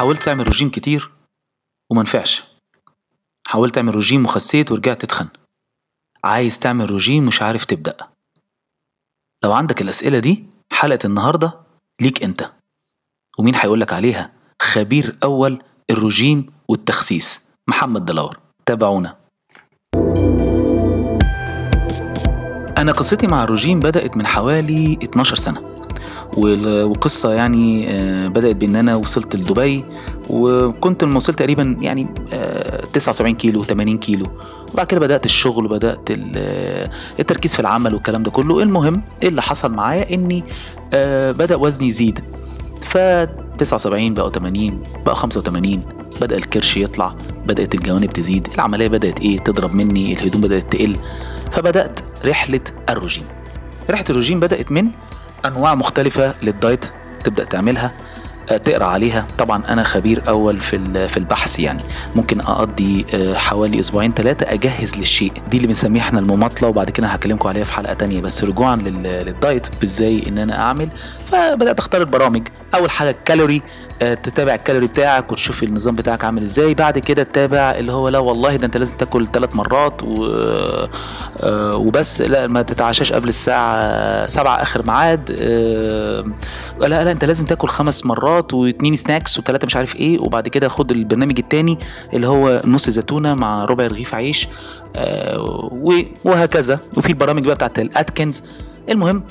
حاولت تعمل رجيم كتير ومنفعش حاولت تعمل رجيم وخسيت ورجعت تتخن. عايز تعمل رجيم مش عارف تبدأ. لو عندك الأسئلة دي حلقة النهاردة ليك أنت. ومين هيقولك عليها؟ خبير أول الرجيم والتخسيس محمد دلور تابعونا. أنا قصتي مع الرجيم بدأت من حوالي 12 سنة. وقصة يعني آه، بدأت بإن أنا وصلت لدبي وكنت لما وصلت تقريبا يعني 79 آه، كيلو 80 كيلو. وبعد كده بدأت الشغل وبدأت آه، التركيز في العمل والكلام ده كله. المهم إيه اللي حصل معايا إني بدأ وزني يزيد. ف 79 بقوا 80 بقى 85 بدأ الكرش يطلع بدأت الجوانب تزيد. العملية بدأت إيه تضرب مني الهدوم بدأت تقل. فبدأت رحلة الرجيم رحلة الرجيم بدأت من أنواع مختلفة لل diet تبدأ تعملها آه، تقرأ عليها. طبعا أنا خبير أول في في البحث يعني. ممكن أقضي آه، حوالي أسبوعين ثلاثة أجهز للشيء. دي اللي بنسميها إحنا المماطلة وبعد كده هكلمكم عليها في حلقة تانية. بس رجوعا لل diet إزاي إن أنا أعمل. فبدأت أختار البرامج. أول حاجة الكالوري آه، تتابع الكالوري بتاعك وتشوف النظام بتاعك عامل إزاي. بعد كده تتابع اللي هو لا والله ده أنت لازم تاكل ثلاث مرات و... آه، وبس. لا ما تتعشاش قبل الساعة 7 آخر ميعاد. آه، لا لا أنت لازم تاكل خمس مرات واثنين سناكس وثلاثه مش عارف إيه. وبعد كده خد البرنامج الثاني اللي هو نص زيتونة مع ربع رغيف عيش وهكذا. وفي البرامج بقى بتاعت الاتكنز المهم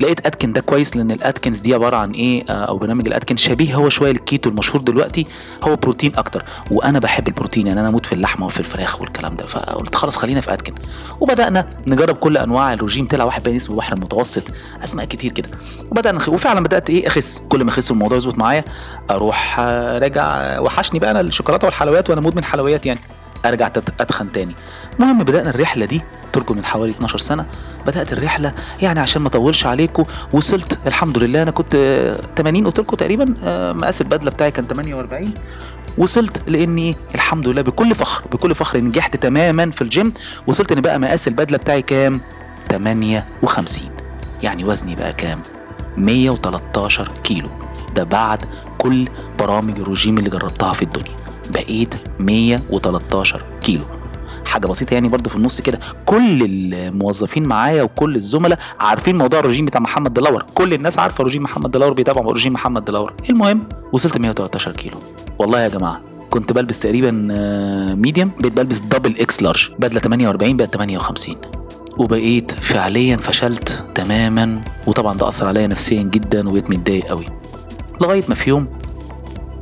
لقيت اتكن ده كويس لأن الاتكنز دي عبارة عن إيه؟ آه، أو برنامج الاتكن شبيه هو شوية للكيتو المشهور دلوقتي هو بروتين أكتر وأنا بحب البروتين يعني أنا أموت في اللحمة وفي الفراخ والكلام ده فقلت خلاص خلينا في اتكن وبدأنا نجرب كل أنواع الرجيم طلع واحد بين اسمه بحر المتوسط أسماء كتير كده. وبدأنا نخ... وفعلا بدأت إيه أخس كل ما أخس الموضوع يظبط معايا أروح راجع وحشني بقى أنا الشوكولاتة والحلويات وأنا مدمن حلويات يعني. أرجع أتخن تاني. المهم بدأنا الرحلة دي تركوا من حوالي 12 سنة بدأت الرحلة يعني عشان ما أطولش عليكم وصلت الحمد لله أنا كنت 80 قلت لكم تقريبا آه، مقاس البدلة بتاعي كان 48 وصلت لأني الحمد لله بكل فخر بكل فخر نجحت تماما في الرجيم. وصلت إن بقى مقاس البدلة بتاعي كام؟ 58 يعني وزني بقى كام؟ 113 كيلو. ده بعد كل برامج الرجيم اللي جربتها في الدنيا. بقيت 113 كيلو. حاجة بسيطة يعني برضو في النص كده. كل الموظفين معايا وكل الزملاء عارفين موضوع الرجيم بتاع محمد دلاور كل الناس عارفة رجيم محمد دلاور بيتابعوا رجيم محمد دلاور المهم وصلت 113 كيلو. والله يا جماعة كنت بلبس تقريبا medium آه، بقيت بلبس double X large بدلة 48 بقت 58 وبقيت فعليا فشلت تماما. وطبعا ده أثر عليا نفسيا جدا وبقيت متضايق قوي لغاية ما في يوم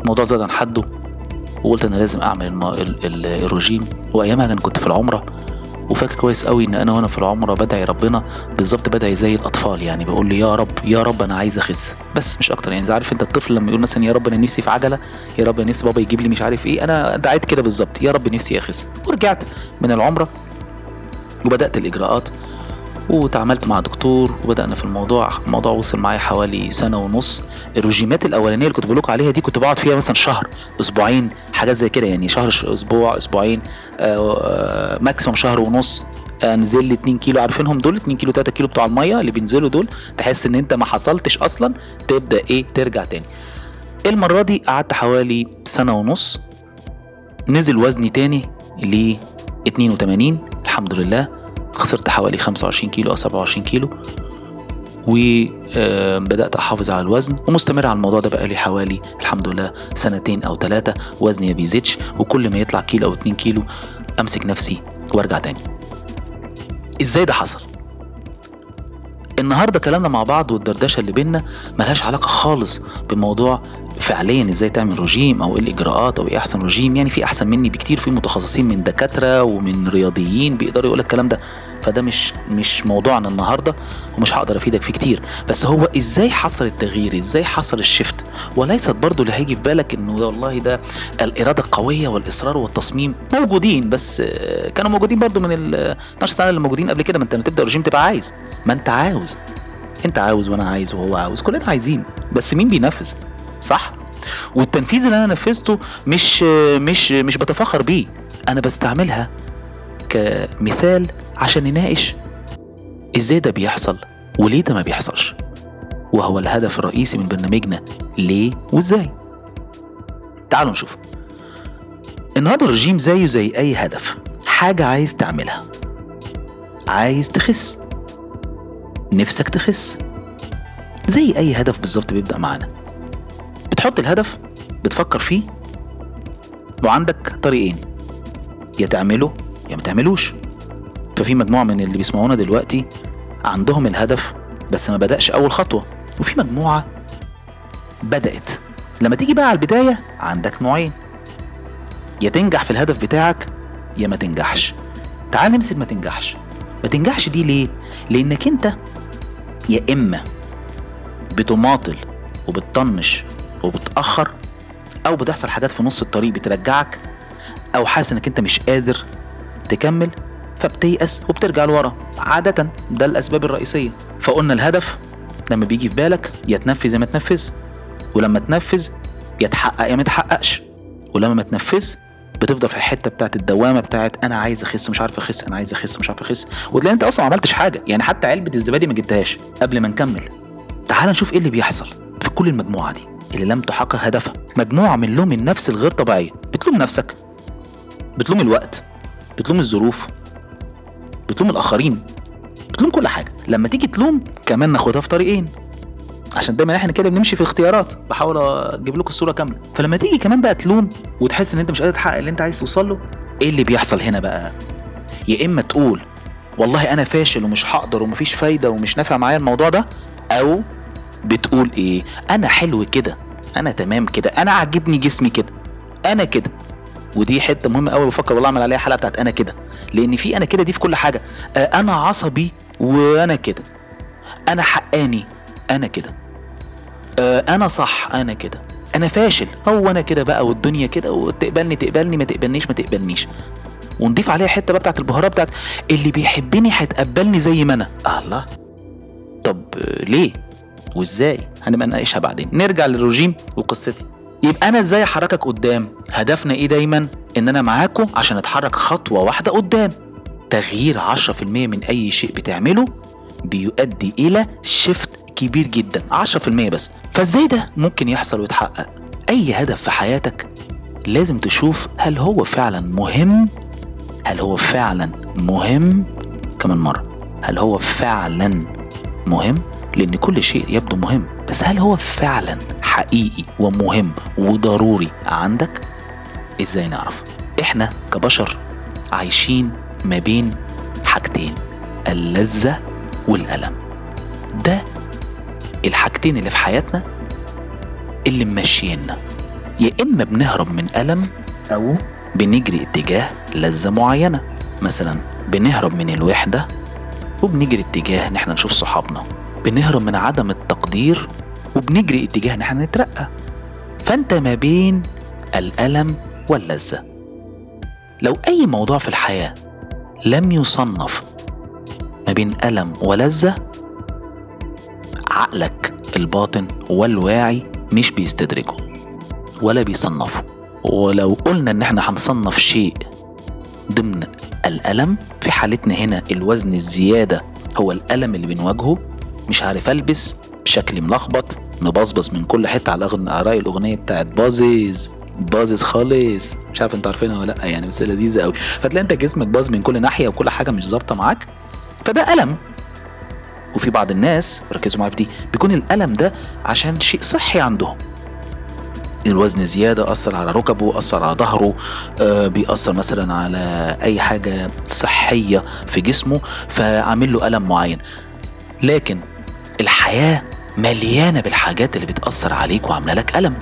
الموضوع زاد عن حده. وقلت أنا لازم أعمل الم... ال... ال... الرجيم. وايامها أنا كنت في العمرة وفاكر كويس قوي إن أنا وأنا في العمرة بدعي ربنا بالظبط بدعي زي الأطفال يعني بقول لي يا رب يا رب أنا عايز أخس. بس مش أكتر يعني عارف أنت الطفل لما يقول مثلا يا رب أنا نفسي في عجلة يا رب أنا نفسي بابا يجيب لي مش عارف إيه أنا دعيت كده بالظبط يا رب نفسي أخس. ورجعت من العمرة وبدأت الإجراءات. وتعاملت مع دكتور وبدأنا في الموضوع. الموضوع وصل معايا حوالي سنة ونص. الرجيمات الأولانية اللي كنت بقولك عليها دي كنت بقعد فيها مثلا شهر أسبوعين حاجات زي كده يعني. شهر أسبوع أسبوعين ماكسيموم آه، شهر ونص. انزل آه، لي 2 كيلو. عارفينهم دول؟ 2 كيلو 3 كيلو بتوع المية اللي بينزلوا دول. تحس إن أنت ما حصلتش أصلا تبدأ إيه ترجع تاني. المرة دي قعدت حوالي سنة ونص. نزل وزني تاني ل 82 الحمد لله. خسرت حوالي 25 كيلو أو 27 كيلو وبدأت أحافظ على الوزن ومستمر على الموضوع ده بقالي حوالي الحمد لله سنتين أو ثلاثة وزني ما بيزيدش وكل ما يطلع كيلو أو 2 كيلو أمسك نفسي وأرجع تاني إزاي ده حصل؟ النهارده كلامنا مع بعض والدردشه اللي بينا ملهاش علاقه خالص بموضوع فعليا إزاي تعمل رجيم أو إيه الإجراءات أو إيه أحسن رجيم. يعني في أحسن مني بكتير في متخصصين من دكاترة ومن رياضيين بيقدروا يقول الكلام ده. فده مش مش موضوعنا النهارده ومش هقدر افيدك فيه كتير. بس هو إزاي حصل التغيير؟ إزاي حصل الشفت وليست برضو اللي هيجي في بالك إنه والله ده الإرادة القوية والإصرار والتصميم موجودين بس كانوا موجودين برضو من ال 12 سنه اللي موجودين قبل كده. ما أنت تبدأ رجيم تبقى عايز. ما أنت عاوز. أنت عاوز وأنا عايز وهو عاوز. كلنا عايزين. بس مين بينفذ؟ صح؟ والتنفيذ اللي أنا نفذته مش مش مش بتفخر بيه. أنا بستعملها كمثال عشان نناقش إزاي ده بيحصل وليه ده ما بيحصلش. وهو الهدف الرئيسي من برنامجنا ليه وإزاي. تعالوا نشوف. النهارده الرجيم زيه زي أي هدف. حاجة عايز تعملها. عايز تخس. نفسك تخس. زي أي هدف بالظبط بيبدأ معانا. بتحط الهدف بتفكر فيه. وعندك طريقين. يا تعمله يا ما تعملوش. ففي مجموعة من اللي بيسمعونا دلوقتي عندهم الهدف بس ما بدأش أول خطوة. وفي مجموعة بدأت. لما تيجي بقى على البداية عندك نوعين. يا تنجح في الهدف بتاعك يا ما تنجحش. تعال نمسك ما تنجحش. ما تنجحش دي ليه؟ لأنك أنت يا إما بتماطل وبتطنش وبتأخر أو بتحصل حاجات في نص الطريق بترجعك أو حاسس إنك أنت مش قادر. تكمل فبتيأس وبترجع لورا. عادة ده الأسباب الرئيسية. فقلنا الهدف لما بيجي في بالك يا تنفذ يا ما تنفذ. ولما تنفذ يا تحقق يا ما تحققش ولما ما تنفذ بتفضل في الحتة بتاعت الدوامة بتاعت أنا عايز أخس مش عارف أخس أنا عايز أخس مش عارف أخس. وتلاقي أنت أصلا ما عملتش حاجة. يعني حتى علبة الزبادي ما جبتهاش قبل ما نكمل. تعال نشوف إيه اللي بيحصل في كل المجموعة دي اللي لم تحقق هدفها. مجموعة من لوم النفس الغير طبيعية. بتلوم نفسك. بتلوم الوقت. بتلوم الظروف بتلوم الآخرين بتلوم كل حاجة. لما تيجي تلوم كمان ناخدها في طريقين. عشان دايما إحنا كده بنمشي في اختيارات. بحاول أجيب لكم الصورة كاملة. فلما تيجي كمان بقى تلوم وتحس إن أنت مش قادر تحقق اللي أنت عايز توصل له إيه اللي بيحصل هنا بقى؟ يا إما تقول والله أنا فاشل ومش هقدر ومفيش فايدة ومش نافع معايا الموضوع ده أو بتقول إيه؟ أنا حلو كده أنا تمام كده أنا عاجبني جسمي كده أنا كده. ودي حتة مهمه قوي بفكر والله اعمل عليها حلقه بتاعت أنا كده. لأن في أنا كده دي في كل حاجة. آه، أنا عصبي وأنا كده. أنا حقاني أنا كده. آه، أنا صح أنا كده. أنا فاشل. هو أنا كده بقى والدنيا كده وتقبلني تقبلني ما تقبلنيش ما تقبلنيش. ونضيف عليها حتة بقى بتاعت البهارات بتاعت اللي بيحبني هيتقبلني زي ما أنا. الله. طب آه، ليه؟ وازاي؟ هنبقى نناقشها بعدين. نرجع للرجيم وقصتي. يبقى أنا إزاي أحركك قدام؟ هدفنا إيه دايما؟ إن أنا معاكم عشان أتحرك خطوة واحدة قدام. تغيير 10% من أي شيء بتعمله بيؤدي إلى شيفت كبير جدا 10% بس. فإزاي ده ممكن يحصل ويتحقق؟ أي هدف في حياتك لازم تشوف هل هو فعلا مهم؟ هل هو فعلا مهم؟ كمان مرة. هل هو فعلا مهم؟ لأن كل شيء يبدو مهم. بس هل هو فعلا حقيقي ومهم وضروري عندك؟ إزاي نعرف؟ إحنا كبشر عايشين ما بين حاجتين اللذة والألم. ده الحاجتين اللي في حياتنا اللي ممشينا. يا إما بنهرب من ألم أو بنجري اتجاه لذة معينة. مثلا بنهرب من الوحدة وبنجري اتجاه إن إحنا نشوف صحابنا. بنهرب من عدم التقدير وبنجري اتجاه ان إحنا نترقى. فانت ما بين الألم واللذة. لو أي موضوع في الحياة لم يصنف ما بين ألم ولذة عقلك الباطن والواعي مش بيستدرجه ولا بيصنفه. ولو قلنا إن إحنا هنصنف شيء ضمن الألم في حالتنا هنا الوزن الزيادة هو الألم اللي بنواجهه مش عارف ألبس بشكل ملخبط مبصبص من كل حتة على رأي الأغنية بتاعت باظظ باظظ خالص. مش عارف انت عارفينها ولا لأ يعني بس لذيذة قوي فتلاقي انت جسمك باظ من كل ناحية وكل حاجة مش ظابطة معاك فده ألم. وفي بعض الناس ركزوا معايا في دي بيكون الألم ده عشان شيء صحي عندهم. الوزن زيادة أثر على ركبه أثر على ظهره آه بيأثر مثلا على أي حاجة صحية في جسمه فعامل له ألم معين. لكن الحياة مليانة بالحاجات اللي بتأثر عليك وعاملة لك ألم.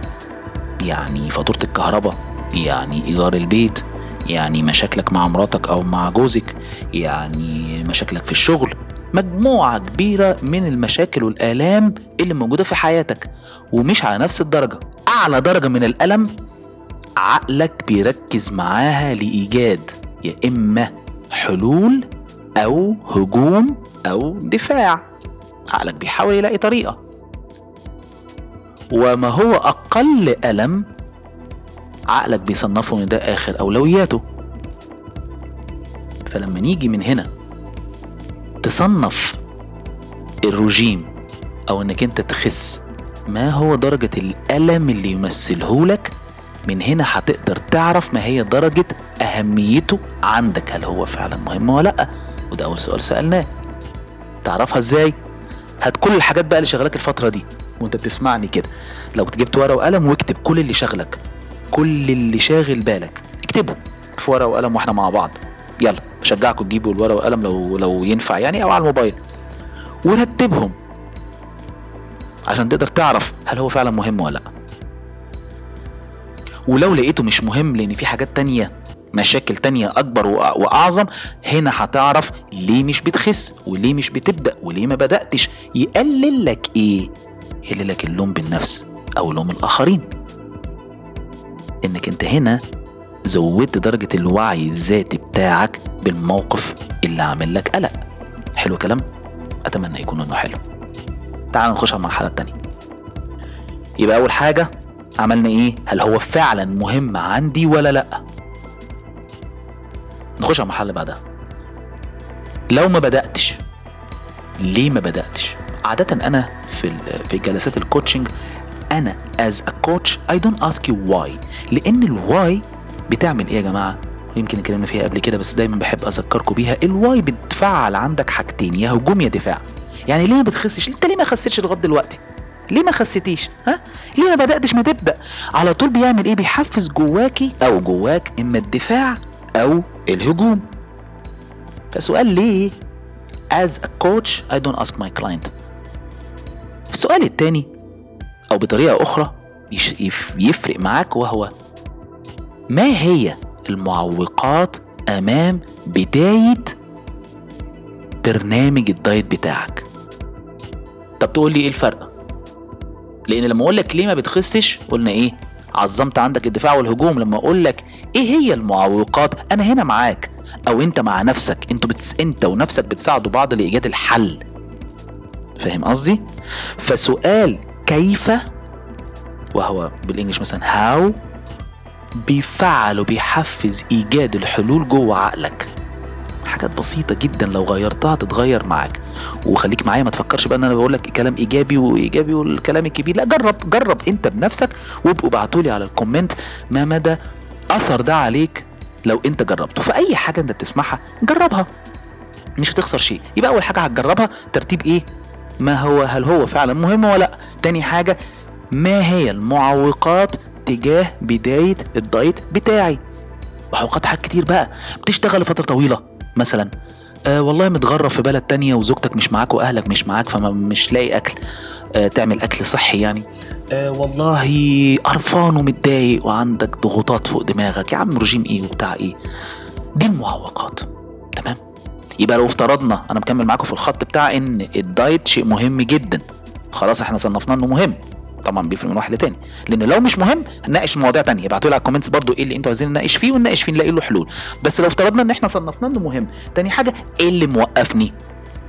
يعني فاتورة الكهرباء يعني إيجار البيت يعني مشاكلك مع مراتك أو مع جوزك يعني مشاكلك في الشغل. مجموعة كبيرة من المشاكل والآلام اللي موجودة في حياتك ومش على نفس الدرجة. أعلى درجة من الألم عقلك بيركز معاها لإيجاد يا إما حلول أو هجوم أو دفاع. عقلك بيحاول يلاقي طريقة. وما هو أقل ألم؟ عقلك بيصنفه إن ده آخر أولوياته. فلما نيجي من هنا تصنف الرجيم أو إنك أنت تخس ما هو درجة الألم اللي يمثله لك؟ من هنا هتقدر تعرف ما هي درجة أهميته عندك هل هو فعلا مهم ولا لأ؟ وده أول سؤال سألناه. تعرفها إزاي؟ هات كل الحاجات بقى اللي شغلك الفترة دي. وانت بتسمعني كده. لو جبت ورقة وقلم واكتب كل اللي شغلك. كل اللي شاغل بالك. اكتبه. في ورقة وقلم وإحنا مع بعض. يلا. بشجعكم تجيبوا الورقة والقلم لو لو ينفع يعني أو على الموبايل. ورتبهم. عشان تقدر تعرف هل هو فعلا مهم ولا لأ. ولو لقيته مش مهم لأن في حاجات تانية مشاكل تانية أكبر وأعظم هنا هتعرف ليه مش بتخس وليه مش بتبدأ وليه ما بدأتش. يقلل لك إيه؟ يقلل لك اللوم بالنفس أو لوم الآخرين. إنك أنت هنا زودت درجة الوعي الذاتي بتاعك بالموقف اللي عامل لك قلق. حلو كلام؟ أتمنى يكون إنه حلو. تعال نخش على المرحلة التانية. يبقى أول حاجة عملنا إيه؟ هل هو فعلا مهم عندي ولا لأ؟ نخش على اللي بعدها. لو ما بدأتش ليه ما بدأتش؟ عادة أنا في في جلسات ال coaching أنا as a coach I don't ask you why. لأن ال why بتعمل إيه يا جماعة؟ يمكن اتكلمنا فيها قبل كده بس دايما بحب أذكركم بيها. ال why بتفعل عندك حاجتين يا هجوم يا دفاع. يعني ليه ما بتخسش؟ أنت ليه ما خسيتش لغاية دلوقتي؟ ليه ما خسيتيش؟ ها؟ ليه ما بدأتش؟ ما تبدأ. على طول بيعمل إيه؟ بيحفز جواكي أو جواك إما الدفاع أو الهجوم. فسؤال ليه؟ As a coach I don't ask my client. السؤال التاني أو بطريقة أخرى يفرق معاك وهو ما هي المعوقات أمام بداية برنامج الدايت بتاعك؟ طب تقول لي إيه الفرق؟ لأن لما أقول لك ليه ما بتخسش قلنا إيه؟ عظمت عندك الدفاع والهجوم لما أقول لك إيه هي المعوقات؟ أنا هنا معاك. أو أنت مع نفسك. أنتوا بتس... أنت ونفسك بتساعدوا بعض لإيجاد الحل. فاهم قصدي؟ فسؤال كيف؟ وهو بالإنجلش مثلا هاو بيفعل وبيحفز إيجاد الحلول جوه عقلك. حاجات بسيطة جدا لو غيرتها تتغير معاك. وخليك معايا ما تفكرش بقى إن أنا بقول لك كلام إيجابي وإيجابي والكلام الكبير. لا جرب جرب أنت بنفسك وابقوا ابعتوا لي على ال comment ما مدى أثر ده عليك لو أنت جربته. فأي حاجة أنت بتسمعها جربها. مش هتخسر شيء. يبقى أول حاجة هتجربها ترتيب إيه؟ ما هو هل هو فعلا مهم ولا لأ؟ تاني حاجة ما هي المعوقات تجاه بداية الدايت بتاعي؟ معوقات حاجات كتير بقى بتشتغل لفترة طويلة. مثلا آه والله متغرب في بلد تانية وزوجتك مش معاك وأهلك مش معاك فمش لاقي أكل آه تعمل أكل صحي يعني. آه والله قرفان ومتضايق وعندك ضغوطات فوق دماغك يا عم رجيم إيه وبتاع إيه؟ دي المعوقات تمام؟ يبقى لو افترضنا أنا مكمل معاكم في الخط بتاع إن الدايت شيء مهم جدا خلاص إحنا صنفناه إنه مهم. طبعا بيفرق من واحد لتاني. لأن لو مش مهم هنناقش مواضيع تانية. ابعتوا لي على ال comments برضو إيه اللي أنتوا عايزين نناقش فيه ونناقش فيه نلاقي له حلول. بس لو افترضنا إن إحنا صنفناه إنه مهم تاني حاجة إيه اللي موقفني؟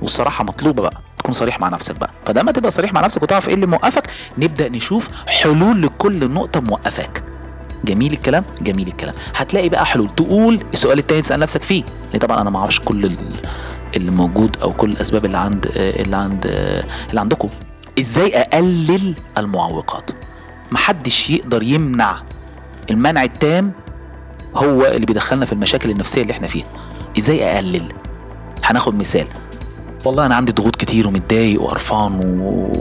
والصراحه مطلوبة بقى تكون صريح مع نفسك بقى. فلما تبقى صريح مع نفسك وتعرف إيه اللي موقفك نبدأ نشوف حلول لكل نقطة موقفاك. جميل الكلام؟ جميل الكلام. هتلاقي بقى حلول. تقول السؤال التاني تسأل نفسك فيه. لأن طبعا أنا ما أعرفش كل اللي موجود أو كل الأسباب اللي عند اللي عند اللي عندكم. إزاي أقلل المعوقات؟ محدش يقدر يمنع المنع التام هو اللي بيدخلنا في المشاكل النفسية اللي إحنا فيها. إزاي أقلل؟ هناخد مثال. والله أنا عندي ضغوط كتير ومتضايق وقرفان و...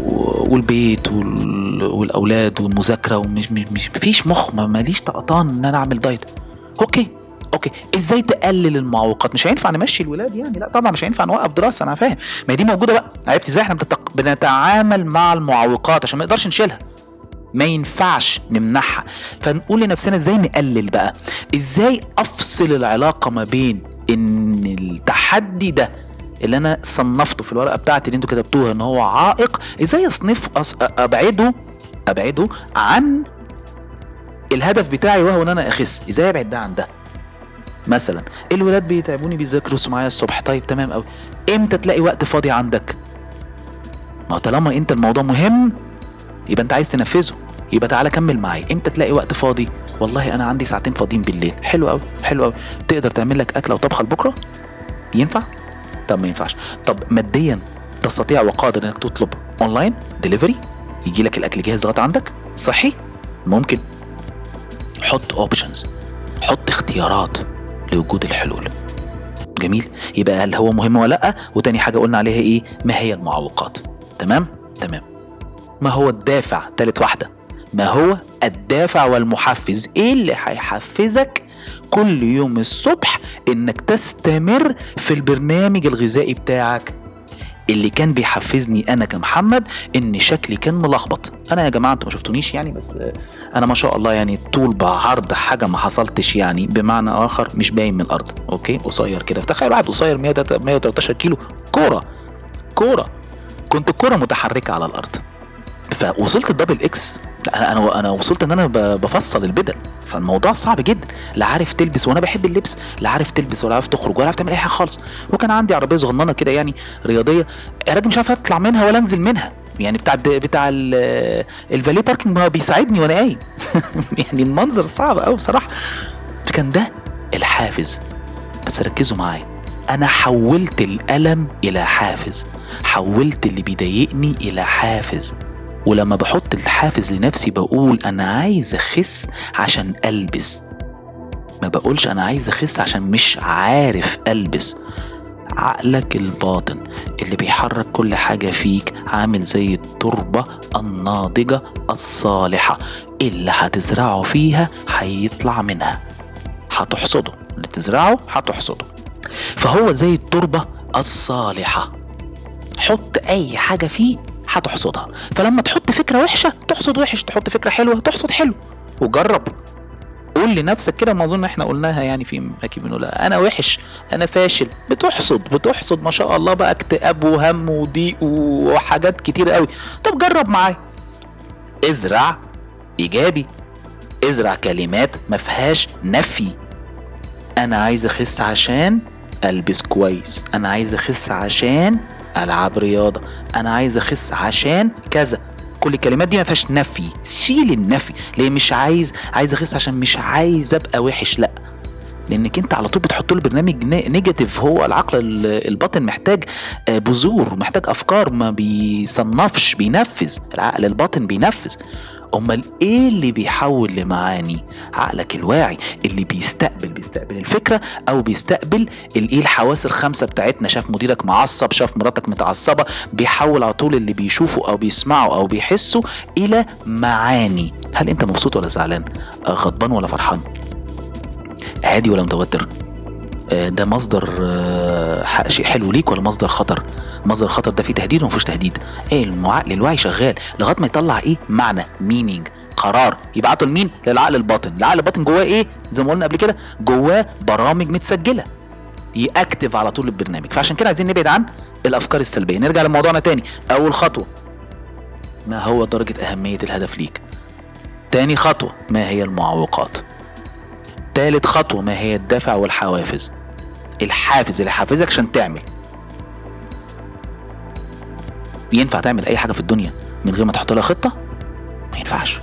والبيت وال... والأولاد والمذاكرة ومش مش مفيش مخ ماليش طقطان إن أنا أعمل دايت. okay. okay إزاي تقلل المعوقات؟ مش هينفع نمشي الولاد يعني لا طبعا مش هينفع نوقف دراسة أنا فاهم. ما دي موجودة بقى. عرفت إزاي؟ إحنا بتتق... بنتعامل مع المعوقات عشان ما نقدرش نشيلها. ما ينفعش نمنعها فنقول لنفسنا إزاي نقلل بقى؟ إزاي أفصل العلاقة ما بين إن التحدي ده اللي أنا صنفته في الورقة بتاعتي اللي أنتوا كتبتوها إن هو عائق إزاي أصنف أص... أبعده أبعده عن الهدف بتاعي وهو إن أنا أخس؟ إزاي أبعد ده عن ده؟ مثلا. الولاد بيتعبوني بيذاكروا معايا الصبح. طيب تمام قوي إمتى تلاقي وقت فاضي عندك؟ ما طالما أنت الموضوع مهم يبقى أنت عايز تنفذه. يبقى تعالى كمل معايا. إمتى تلاقي وقت فاضي؟ والله أنا عندي ساعتين فاضيين بالليل. حلو قوي حلو قوي تقدر تعمل لك أكلة وطبخه لبكرة؟ ينفع؟ طب ما ينفعش. طب ماديا تستطيع وقادر إنك تطلب online delivery يجي لك الأكل جاهز لغاية عندك؟ صحي؟ ممكن. حط options حط اختيارات. لوجود الحلول. جميل. يبقى هل هو مهم ولا لأ؟ وتاني حاجة قلنا عليها إيه؟ ما هي المعوقات. تمام؟ تمام. ما هو الدافع؟ تالت واحدة. ما هو الدافع والمحفز؟ إيه اللي هيحفزك كل يوم الصبح إنك تستمر في البرنامج الغذائي بتاعك؟ اللي كان بيحفزني أنا كمحمد إن شكلي كان ملخبط. أنا يا جماعة أنتوا ما شفتونيش يعني بس أنا ما شاء الله يعني طول بعرض حاجة ما حصلتش يعني بمعنى آخر مش باين من الأرض. أوكي؟ قصير كده. تخيل واحد قصير 113 كيلو كورة. كورة. كنت كورة متحركة على الأرض. فوصلت ال double X أنا أنا أنا وصلت إن أنا بفصل البدل. فالموضوع صعب جدا. لا عارف تلبس وأنا بحب اللبس لا عارف تلبس ولا عارف تخرج ولا عارف تعمل أي حاجة خالص. وكان عندي عربية صغننة كده يعني رياضية يا راجل مش عارف أطلع منها ولا أنزل منها. يعني بتاع بتاع ال valet parking ما بيساعدني وأنا قايم. يعني المنظر صعب قوي بصراحة. فكان ده الحافز. بس ركزوا معايا. أنا حولت الألم إلى حافز. حولت اللي بيضايقني إلى حافز. ولما بحط الحافز لنفسي بقول أنا عايز أخس عشان ألبس. ما بقولش أنا عايز أخس عشان مش عارف ألبس. عقلك الباطن اللي بيحرك كل حاجة فيك عامل زي التربة الناضجة الصالحة. اللي هتزرعه فيها هيطلع منها. هتحصده. اللي تزرعه هتحصده. فهو زي التربة الصالحة. حط أي حاجة فيه هتحصدها. فلما تحط فكرة وحشة تحصد وحش تحط فكرة حلوة تحصد حلو. وجرب. قول لنفسك كده ما أظن إحنا قلناها يعني في أكيد بنقولها أنا وحش أنا فاشل. بتحصد بتحصد ما شاء الله بقى اكتئاب وهم وضيق وحاجات كتير قوي. طب جرب معايا. ازرع إيجابي. ازرع كلمات ما فيهاش نفي. أنا عايز أخس عشان ألبس كويس. أنا عايز أخس عشان العب رياضة. أنا عايز أخس عشان كذا. كل الكلمات دي ما فيهاش نفي. شيل النفي. ليه؟ مش عايز عايز أخس عشان مش عايز أبقى وحش. لأ. لأنك أنت على طول بتحط له برنامج نيجاتيف هو العقل الباطن محتاج آه، بذور محتاج أفكار ما بيصنفش بينفذ. العقل الباطن بينفذ. أمال إيه اللي بيحول لمعاني؟ عقلك الواعي اللي بيستقبل. بيستقبل الفكرة أو بيستقبل الايه الحواس الخمسة بتاعتنا. شاف مديرك معصب شاف مراتك متعصبة بيحول على طول اللي بيشوفه أو بيسمعه أو بيحسه إلى معاني. هل أنت مبسوط ولا زعلان؟ غضبان ولا فرحان؟ هادي ولا متوتر؟ ده مصدر آه، شيء حلو ليك ولا مصدر خطر؟ مصدر خطر ده فيه تهديد ولا مفيهوش تهديد. إيه العقل الواعي شغال لغاية ما يطلع إيه؟ معنى مينينج قرار. يبعته لمين؟ للعقل الباطن. العقل الباطن جواه إيه؟ زي ما قلنا قبل كده جواه برامج متسجلة. ياكتف على طول البرنامج. فعشان كده عايزين نبعد عن الأفكار السلبية. نرجع لموضوعنا تاني. أول خطوة. ما هو درجة أهمية الهدف ليك؟ تاني خطوة. ما هي المعوقات؟ تالت خطوة. ما هي الدافع والحوافز؟ الحافز اللي حافزك عشان تعمل. ينفع تعمل أي حاجة في الدنيا من غير ما تحط لها خطة؟ ما ينفعش.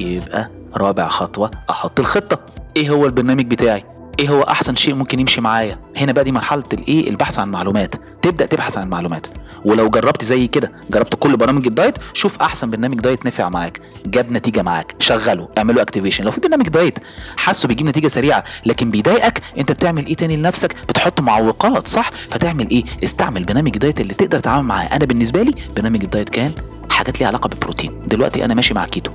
يبقى رابع خطوة أحط الخطة. إيه هو البرنامج بتاعي؟ إيه هو أحسن شيء ممكن يمشي معايا؟ هنا بقى دي مرحلة الايه البحث عن معلومات. تبدأ تبحث عن المعلومات ولو جربت زي كده جربت كل برامج الدايت شوف أحسن برنامج دايت نفع معاك جاب نتيجة معاك. شغله اعمله activation لو في برنامج دايت حاسه بيجيب نتيجة سريعة لكن بيضايقك أنت بتعمل إيه تاني لنفسك؟ بتحط معوقات صح؟ فتعمل إيه؟ استعمل برنامج الدايت اللي تقدر تتعامل معاه. أنا بالنسبة لي برنامج الدايت كان حاجات ليها علاقة بالبروتين. دلوقتي أنا ماشي مع كيتو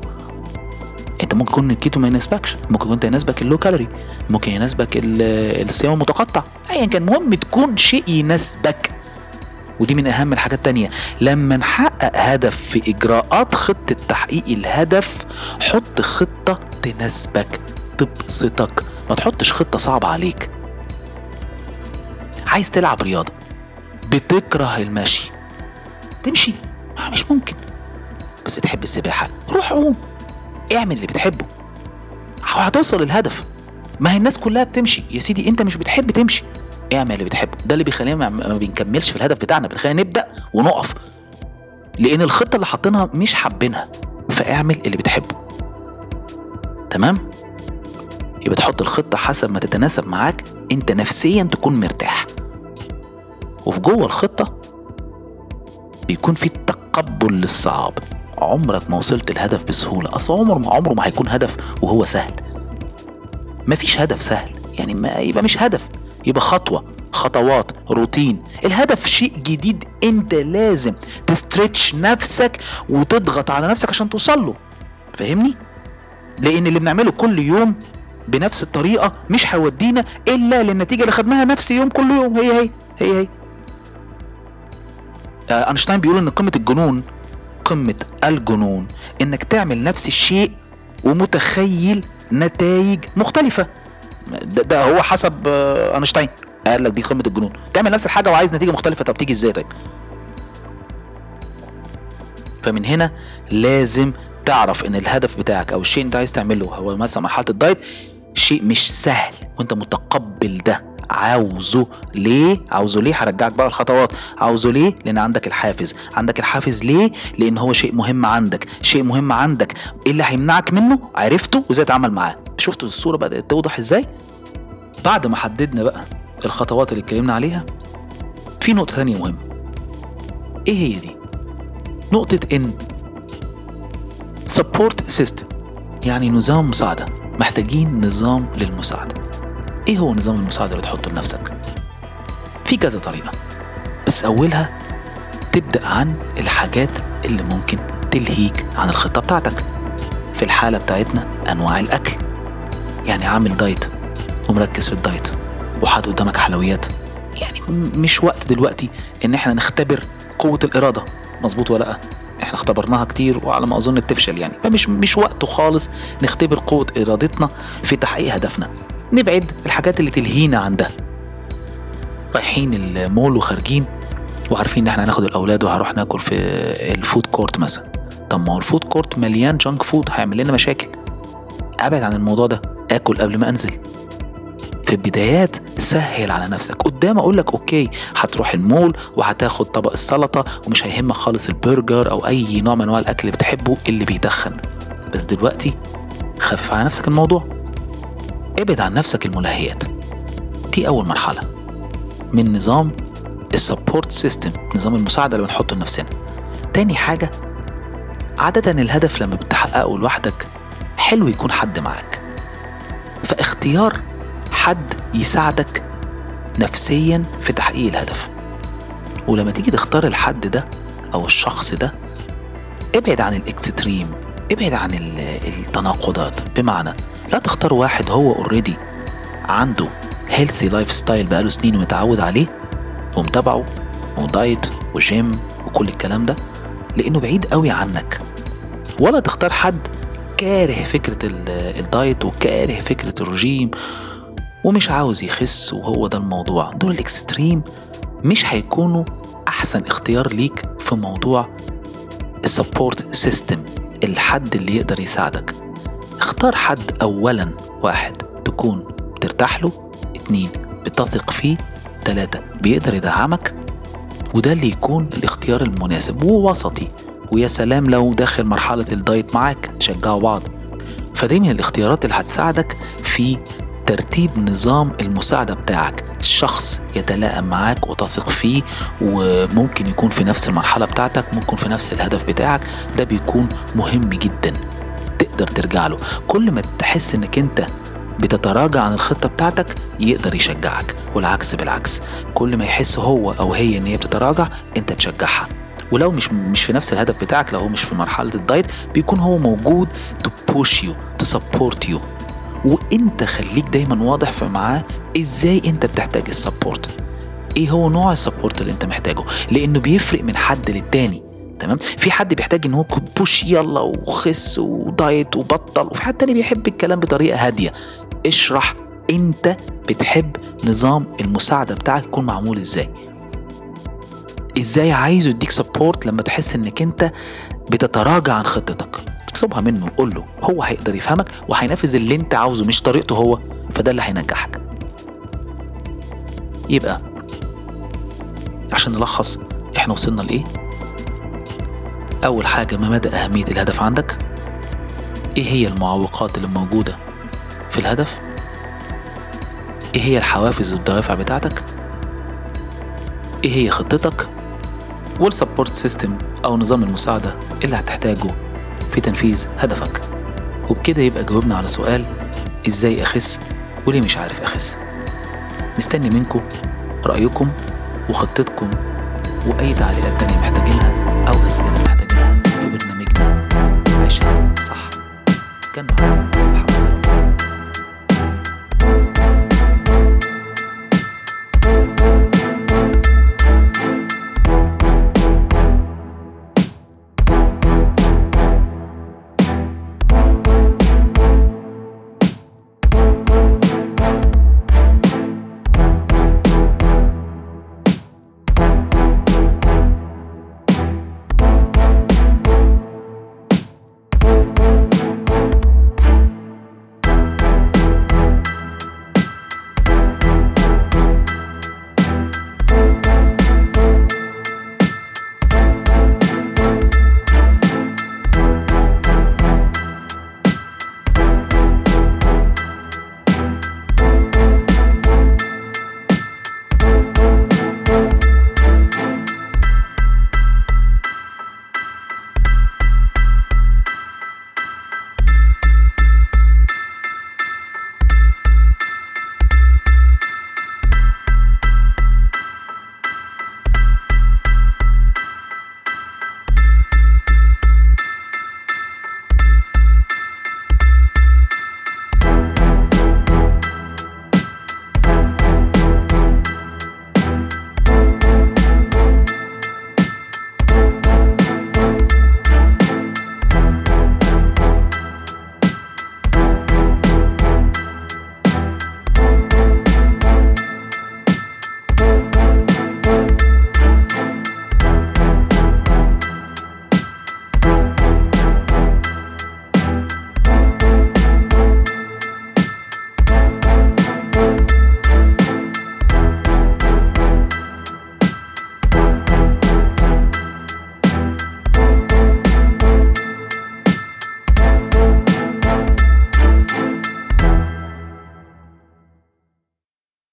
انت ممكن يكون الكيتو ما يناسبكش ممكن يكون يناسبك ال low calorie ممكن يناسبك الصيام المتقطع ايا كان المهم تكون شيء يناسبك. ودي من أهم الحاجات التانية. لما نحقق هدف في إجراءات خطة تحقيق الهدف حط خطة تناسبك تبسطك. ما تحطش خطة صعبة عليك. عايز تلعب رياضة بتكره المشي تمشي. مش ممكن. بس بتحب السباحة روح عوم اعمل اللي بتحبه. هتوصل للهدف. ما هي الناس كلها بتمشي. يا سيدي انت مش بتحب تمشي. اعمل اللي بتحبه. ده اللي بيخلينا ما بنكملش في الهدف بتاعنا. بيخلينا نبدأ ونقف. لأن الخطة اللي حاطينها مش حابينها. فاعمل اللي بتحبه. تمام؟ يبقى تحط الخطة حسب ما تتناسب معاك. انت نفسيا تكون مرتاح. وفي جوه الخطة بيكون في تقبل للصعاب. عمرك ما وصلت الهدف بسهولة. أصل عمر ما عمره ما هيكون هدف وهو سهل. مفيش هدف سهل. يعني ما يبقى مش هدف. يبقى خطوة خطوات روتين. الهدف شيء جديد. أنت لازم تستريتش نفسك وتضغط على نفسك عشان توصل له. فاهمني؟ لأن اللي بنعمله كل يوم بنفس الطريقة مش هيودينا إلا للنتيجة اللي خدناها نفس يوم كل يوم. هي هي. هي هي. آه أينشتاين بيقول إن قمة الجنون قمة الجنون إنك تعمل نفس الشيء ومتخيل نتائج مختلفة. ده, ده هو حسب آه أينشتاين. قال لك دي قمة الجنون. تعمل نفس الحاجة وعايز نتيجة مختلفة طب تيجي إزاي طيب فمن هنا لازم تعرف إن الهدف بتاعك أو الشيء أنت عايز تعمله هو مثلا مرحلة الدايت شيء مش سهل وأنت متقبل ده. عاوزه ليه؟ عاوزه ليه؟ هرجعك بقى الخطوات. عاوزه ليه؟ لأن عندك الحافز. عندك الحافز ليه؟ لأن هو شيء مهم عندك. شيء مهم عندك. إيه اللي هيمنعك منه؟ عرفته وإزاي تتعامل معاه. شفتوا الصورة بدات توضح إزاي؟ بعد ما حددنا بقى الخطوات اللي اتكلمنا عليها في نقطة ثانية مهمة. إيه هي دي؟ نقطة إن support system يعني نظام مساعدة. محتاجين نظام للمساعدة. إيه هو نظام المساعده اللي تحطه لنفسك؟ في كذا طريقة بس أولها تبدأ عن الحاجات اللي ممكن تلهيك عن الخطة بتاعتك. في الحالة بتاعتنا أنواع الأكل يعني عامل دايت ومركز في الدايت وحاطط قدامك حلويات. يعني مش وقت دلوقتي إن إحنا نختبر قوة الإرادة. مظبوط ولا لأ؟ إحنا اختبرناها كتير وعلى ما أظن بتفشل يعني. فمش مش وقته خالص نختبر قوة إرادتنا في تحقيق هدفنا. نبعد الحاجات اللي تلهينا عن ده. رايحين المول وخارجين وعارفين إن إحنا هناخد الأولاد وهروح ناكل في ال food court مثلا. طب ما هو ال food court مليان junk food هيعمل لنا مشاكل. أبعد عن الموضوع ده. آكل قبل ما أنزل. في البدايات سهل على نفسك. قدام أقول لك okay هتروح المول وهتاخد طبق السلطة ومش هيهمك خالص البرجر أو أي نوع من أنواع الأكل اللي بتحبه اللي بيتخن بس دلوقتي خفف على نفسك الموضوع. ابعد عن نفسك الملهيات. دي أول مرحلة. من نظام ال support system نظام المساعدة اللي بنحطه لنفسنا. تاني حاجة عادة الهدف لما بتحققه لوحدك حلو يكون حد معاك. فاختيار حد يساعدك نفسيا في تحقيق الهدف. ولما تيجي تختار الحد ده أو الشخص ده ابعد عن ال extreme. ابعد عن التناقضات. بمعنى لا تختار واحد هو already عنده healthy lifestyle بقاله سنين ومتعود عليه ومتابعه ودايت وجيم وكل الكلام ده لأنه بعيد قوي عنك. ولا تختار حد كاره فكرة الدايت وكاره فكرة الرجيم ومش عاوز يخس وهو ده الموضوع. دول ال extreme مش هيكونوا أحسن اختيار ليك في موضوع ال support system الحد اللي يقدر يساعدك. اختار حد اولا واحد تكون ترتاح له اتنين بتثق فيه تلاتة بيقدر يدعمك وده اللي يكون الاختيار المناسب وسطي. ويا سلام لو داخل مرحلة ال diet معاك تشجعوا بعض. فدي من الاختيارات اللي هتساعدك في ترتيب نظام المساعدة بتاعك. شخص يتلائم معاك وتثق فيه وممكن يكون في نفس المرحلة بتاعتك ممكن في نفس الهدف بتاعك. ده بيكون مهم جدا. تقدر ترجع له. كل ما تحس إنك أنت بتتراجع عن الخطة بتاعتك يقدر يشجعك. والعكس بالعكس. كل ما يحس هو أو هي إن هي بتتراجع أنت تشجعها. ولو مش مش في نفس الهدف بتاعك لو هو مش في مرحلة الدايت بيكون هو موجود to push you to support you وانت خليك دايما واضح في معاه إزاي انت بتحتاج ال support. إيه هو نوع السبورت اللي انت محتاجه؟ لأنه بيفرق من حد للتاني تمام؟ في حد بيحتاج ان هو push يلا وخس و diet وبطل وفي حد تاني بيحب الكلام بطريقة هادية. اشرح انت بتحب نظام المساعدة بتاعك يكون معمول إزاي. إزاي عايزه يديك سبورت لما تحس انك انت بتتراجع عن خطتك. اطلبها منه. قول له هو هيقدر يفهمك وهينفذ اللي انت عاوزه مش طريقته هو. فده اللي هينجحك. يبقى عشان نلخص إحنا وصلنا لإيه؟ أول حاجة ما مدى أهمية الهدف عندك؟ إيه هي المعوقات اللي موجودة في الهدف؟ إيه هي الحوافز والدوافع بتاعتك؟ إيه هي خطتك؟ وال support system أو نظام المساعدة اللي هتحتاجه في تنفيذ هدفك. وبكده يبقى جاوبنا على سؤال إزاي أخس وليه مش عارف أخس؟ مستني منكم رأيكم وخطتكم وأي تعليقات تانية محتاجينها أو أسئلة محتاجينها في برنامجنا. عيشها صح كان معاكم.